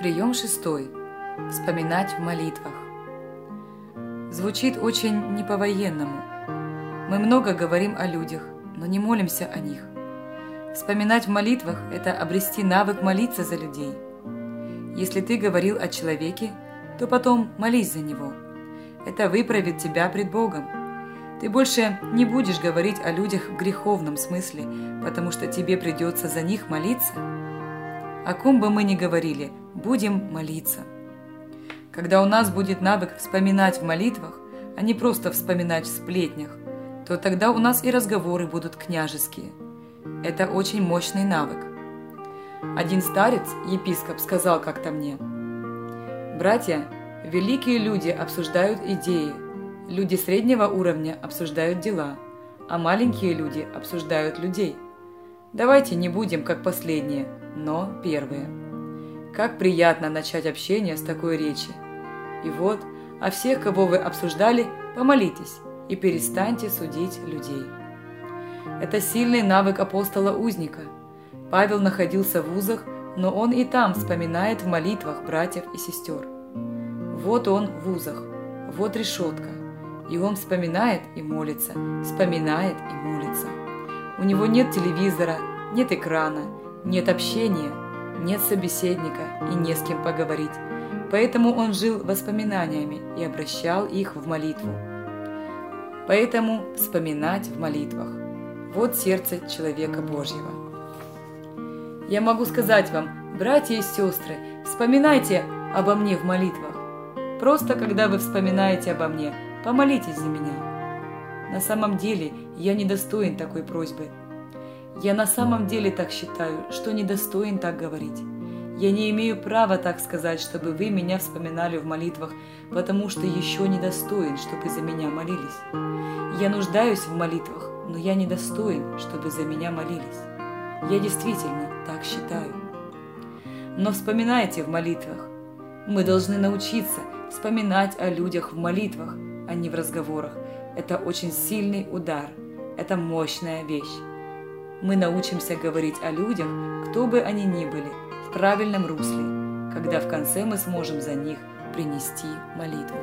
Прием шестой. Вспоминать в молитвах. Звучит очень не по-военному. Мы много говорим о людях, но не молимся о них. Вспоминать в молитвах – это обрести навык молиться за людей. Если ты говорил о человеке, то потом молись за него. Это выправит тебя пред Богом. Ты больше не будешь говорить о людях в греховном смысле, потому что тебе придется за них молиться. О ком бы мы ни говорили – будем молиться. Когда у нас будет навык вспоминать в молитвах, а не просто вспоминать в сплетнях, то тогда у нас и разговоры будут княжеские. Это очень мощный навык. Один старец, епископ, сказал как-то мне, «Братья, великие люди обсуждают идеи, люди среднего уровня обсуждают дела, а маленькие люди обсуждают людей. Давайте не будем как последние, но первые». Как приятно начать общение с такой речи. И вот, о всех, кого вы обсуждали, помолитесь и перестаньте судить людей. Это сильный навык апостола-узника. Павел находился в узах, но он и там вспоминает в молитвах братьев и сестер. Вот он в узах, вот решетка, и он вспоминает и молится, вспоминает и молится. У него нет телевизора, нет экрана, нет общения – нет собеседника и не с кем поговорить, поэтому он жил воспоминаниями и обращал их в молитву. Поэтому вспоминать в молитвах – вот сердце человека Божьего. Я могу сказать вам, братья и сестры, вспоминайте обо мне в молитвах. Просто когда вы вспоминаете обо мне, помолитесь за меня. На самом деле я недостоин такой просьбы – я на самом деле так считаю, что недостоин так говорить. Я не имею права так сказать, чтобы вы меня вспоминали в молитвах, потому что еще недостоин, чтобы за меня молились. Я нуждаюсь в молитвах, но я недостоин, чтобы за меня молились. Я действительно так считаю. Но вспоминайте в молитвах. Мы должны научиться вспоминать о людях в молитвах, а не в разговорах. Это очень сильный удар. Это мощная вещь мы научимся говорить о людях, кто бы они ни были, в правильном русле, когда в конце мы сможем за них принести молитву.